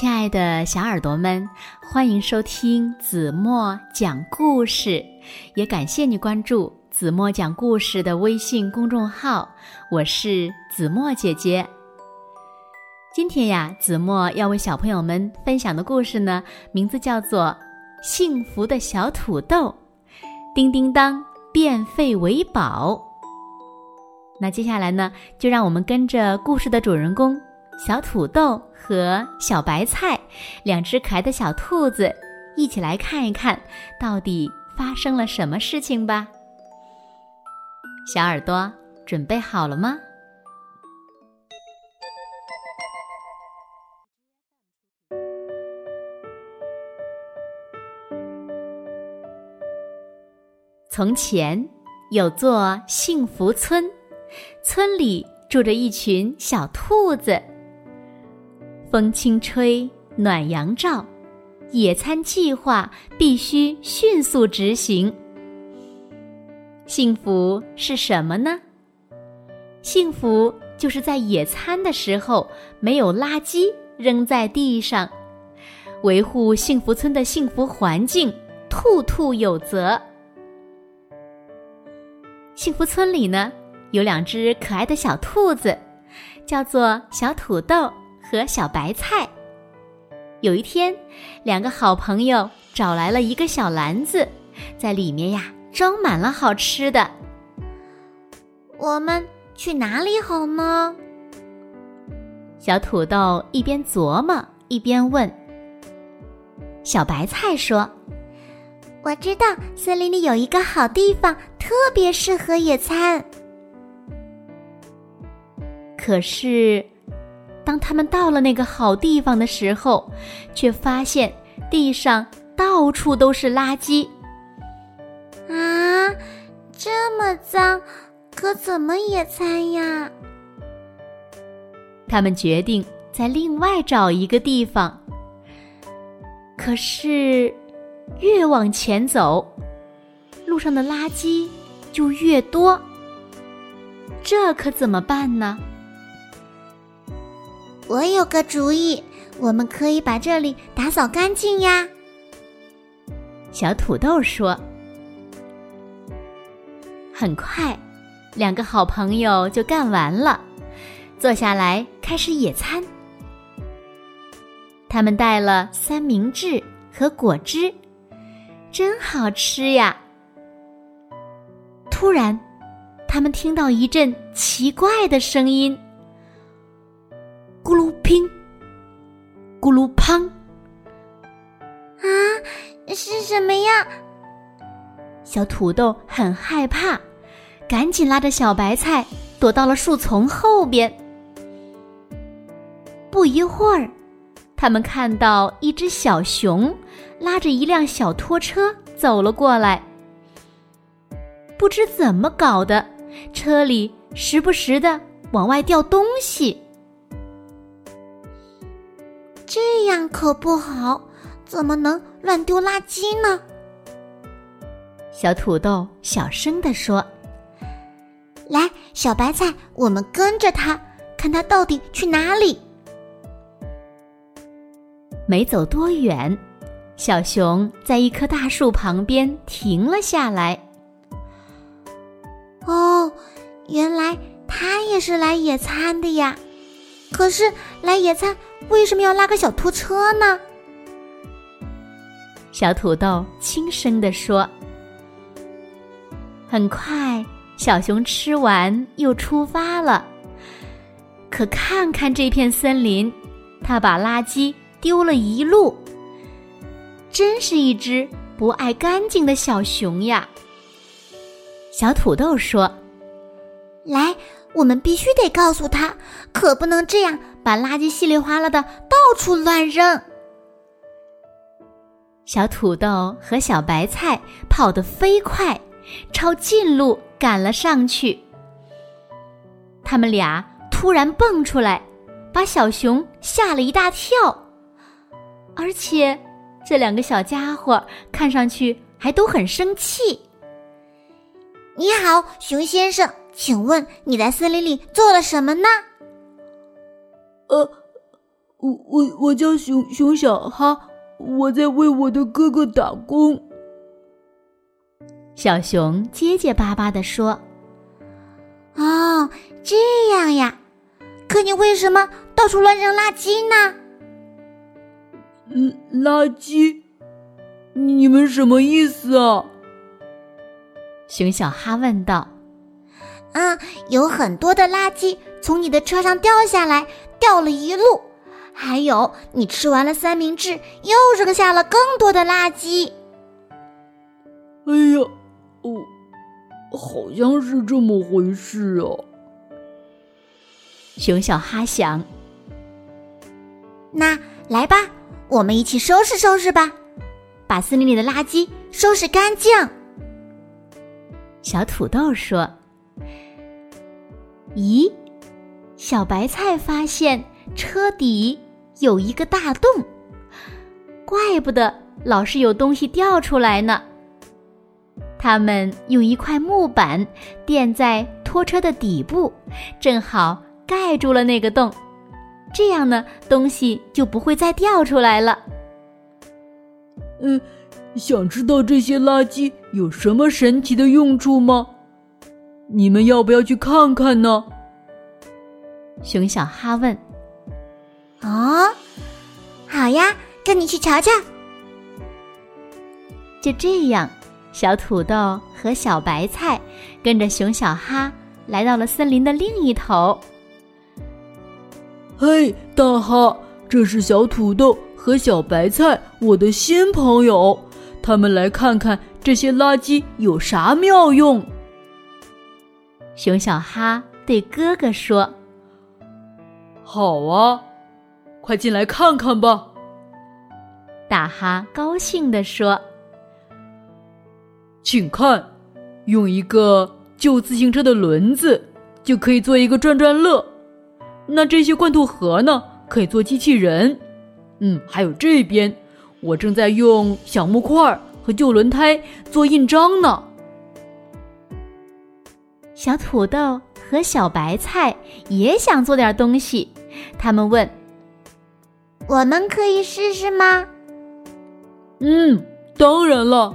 亲爱的小耳朵们，欢迎收听子墨讲故事，也感谢你关注子墨讲故事的微信公众号。我是子墨姐姐。今天呀，子墨要为小朋友们分享的故事呢，名字叫做《幸福的小土豆》，叮叮当变废为宝。那接下来呢，就让我们跟着故事的主人公。小土豆和小白菜，两只可爱的小兔子，一起来看一看到底发生了什么事情吧。小耳朵准备好了吗？从前有座幸福村，村里住着一群小兔子。风轻吹，暖阳照，野餐计划必须迅速执行。幸福是什么呢？幸福就是在野餐的时候没有垃圾扔在地上，维护幸福村的幸福环境，兔兔有责。幸福村里呢，有两只可爱的小兔子，叫做小土豆。和小白菜，有一天，两个好朋友找来了一个小篮子，在里面呀装满了好吃的。我们去哪里好呢？小土豆一边琢磨一边问。小白菜说：“我知道森林里有一个好地方，特别适合野餐。”可是。当他们到了那个好地方的时候，却发现地上到处都是垃圾。啊，这么脏，可怎么野餐呀？他们决定在另外找一个地方。可是，越往前走，路上的垃圾就越多。这可怎么办呢？我有个主意，我们可以把这里打扫干净呀。小土豆说。很快，两个好朋友就干完了，坐下来开始野餐。他们带了三明治和果汁，真好吃呀！突然，他们听到一阵奇怪的声音。乒，咕噜乓，啊，是什么呀？小土豆很害怕，赶紧拉着小白菜躲到了树丛后边。不一会儿，他们看到一只小熊拉着一辆小拖车走了过来。不知怎么搞的，车里时不时的往外掉东西。这样可不好，怎么能乱丢垃圾呢？小土豆小声地说：“来，小白菜，我们跟着他，看他到底去哪里。”没走多远，小熊在一棵大树旁边停了下来。哦，原来他也是来野餐的呀！可是来野餐。为什么要拉个小拖车呢？小土豆轻声地说。很快，小熊吃完又出发了。可看看这片森林，它把垃圾丢了一路。真是一只不爱干净的小熊呀！小土豆说：“来。”我们必须得告诉他，可不能这样把垃圾稀里哗啦的到处乱扔。小土豆和小白菜跑得飞快，抄近路赶了上去。他们俩突然蹦出来，把小熊吓了一大跳。而且，这两个小家伙看上去还都很生气。你好，熊先生。请问你在森林里做了什么呢？呃，我我我叫熊熊小哈，我在为我的哥哥打工。小熊结结巴巴地说：“哦，这样呀，可你为什么到处乱扔垃圾呢？”“嗯，垃圾？你们什么意思啊？”熊小哈问道。“嗯，有很多的垃圾从你的车上掉下来，掉了一路。还有，你吃完了三明治，又扔下了更多的垃圾。”“哎呀！”哦，好像是这么回事啊。熊小哈想，那来吧，我们一起收拾收拾吧，把森林里的垃圾收拾干净。小土豆说：“咦，小白菜发现车底有一个大洞，怪不得老是有东西掉出来呢。”他们用一块木板垫在拖车的底部，正好盖住了那个洞，这样呢，东西就不会再掉出来了。嗯，想知道这些垃圾有什么神奇的用处吗？你们要不要去看看呢？熊小哈问。哦，好呀，跟你去瞧瞧。就这样。小土豆和小白菜跟着熊小哈来到了森林的另一头。嘿，大哈，这是小土豆和小白菜，我的新朋友。他们来看看这些垃圾有啥妙用。熊小哈对哥哥说：“好啊，快进来看看吧。”大哈高兴地说。请看，用一个旧自行车的轮子就可以做一个转转乐。那这些罐头盒呢，可以做机器人。嗯，还有这边，我正在用小木块和旧轮胎做印章呢。小土豆和小白菜也想做点东西，他们问：“我们可以试试吗？”“嗯，当然了。”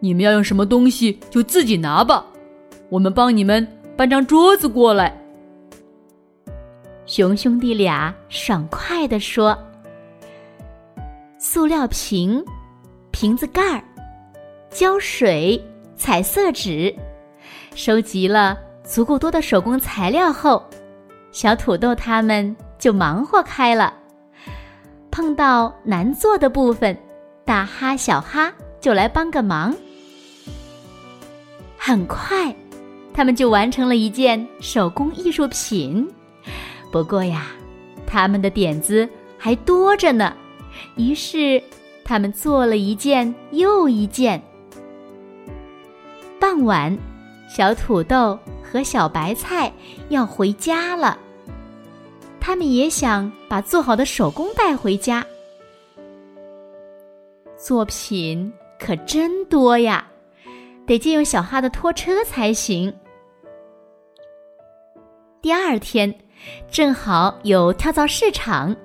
你们要用什么东西就自己拿吧，我们帮你们搬张桌子过来。熊兄弟俩爽快地说：“塑料瓶、瓶子盖儿、胶水、彩色纸，收集了足够多的手工材料后，小土豆他们就忙活开了。碰到难做的部分，大哈、小哈就来帮个忙。”很快，他们就完成了一件手工艺术品。不过呀，他们的点子还多着呢。于是，他们做了一件又一件。傍晚，小土豆和小白菜要回家了。他们也想把做好的手工带回家。作品可真多呀！得借用小哈的拖车才行。第二天，正好有跳蚤市场，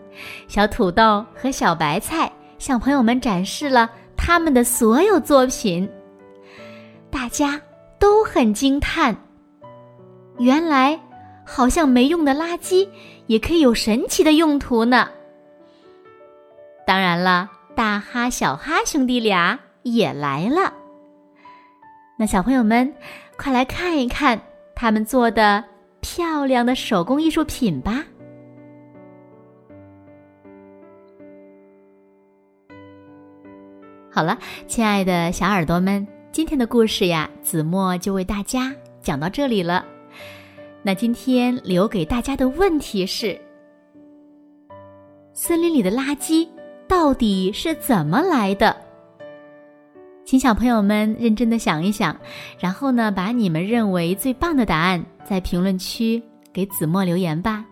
小土豆和小白菜向朋友们展示了他们的所有作品。大家都很惊叹，原来好像没用的垃圾也可以有神奇的用途呢。当然了，大哈、小哈兄弟俩也来了。那小朋友们，快来看一看他们做的漂亮的手工艺术品吧！好了，亲爱的小耳朵们，今天的故事呀，子墨就为大家讲到这里了。那今天留给大家的问题是：森林里的垃圾到底是怎么来的？请小朋友们认真的想一想，然后呢，把你们认为最棒的答案在评论区给子墨留言吧。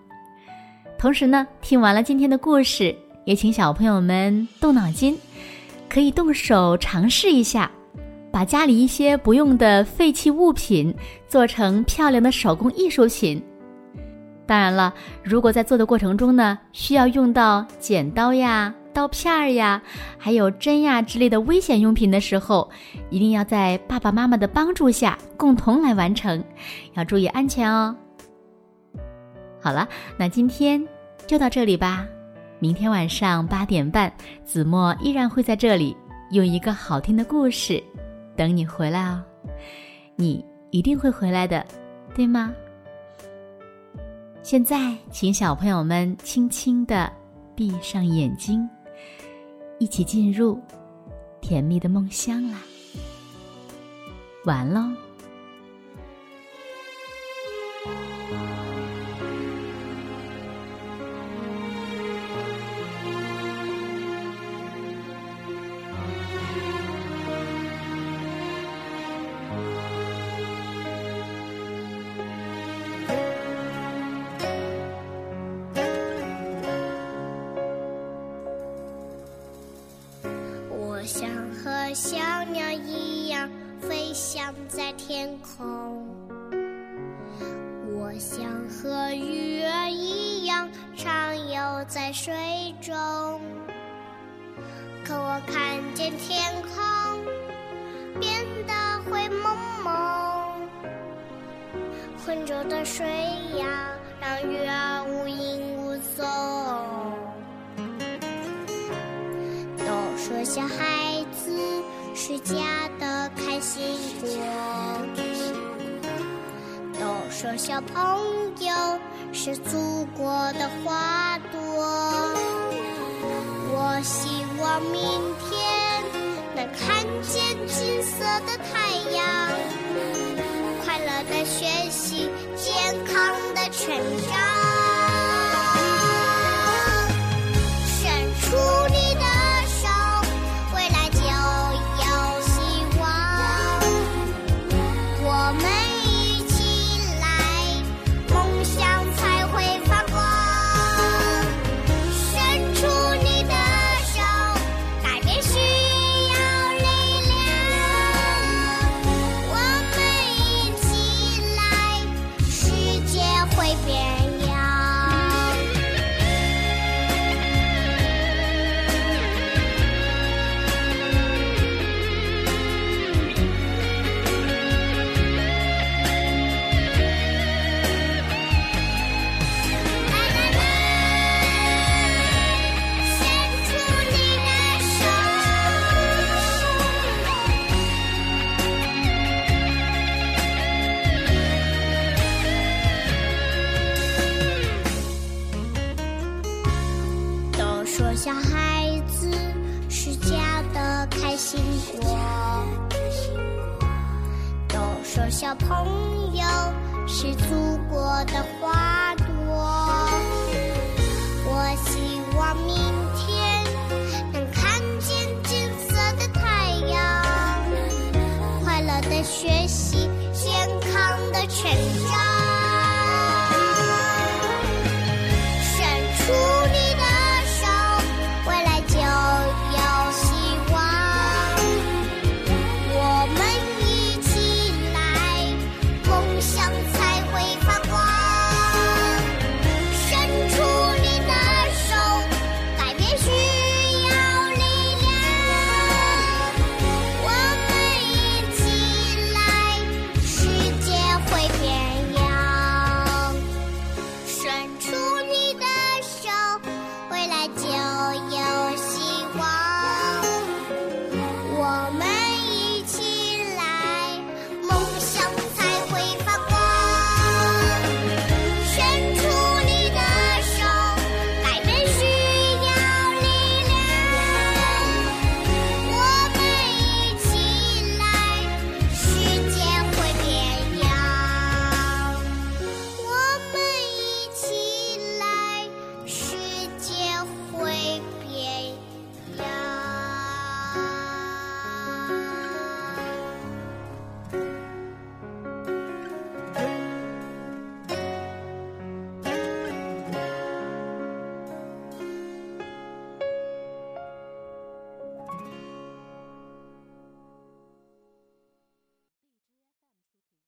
同时呢，听完了今天的故事，也请小朋友们动脑筋，可以动手尝试一下，把家里一些不用的废弃物品做成漂亮的手工艺术品。当然了，如果在做的过程中呢，需要用到剪刀呀、刀片儿呀，还有针呀之类的危险用品的时候，一定要在爸爸妈妈的帮助下共同来完成，要注意安全哦。好了，那今天就到这里吧。明天晚上八点半，子墨依然会在这里用一个好听的故事等你回来哦。你一定会回来的，对吗？现在，请小朋友们轻轻的闭上眼睛，一起进入甜蜜的梦乡啦。完喽。天空，我想和鱼儿一样畅游在水中。可我看见天空变得灰蒙蒙，浑浊的水呀，让鱼儿无影无踪。都说小孩子是家的开心果，说小朋友是祖国的花朵。我希望明天能看见金色的太阳，快乐的学习，健康的成长。子是家的开心果，都说小朋友是祖国的花朵。我希望明天能看见金色的太阳，快乐的学习，健康的成长。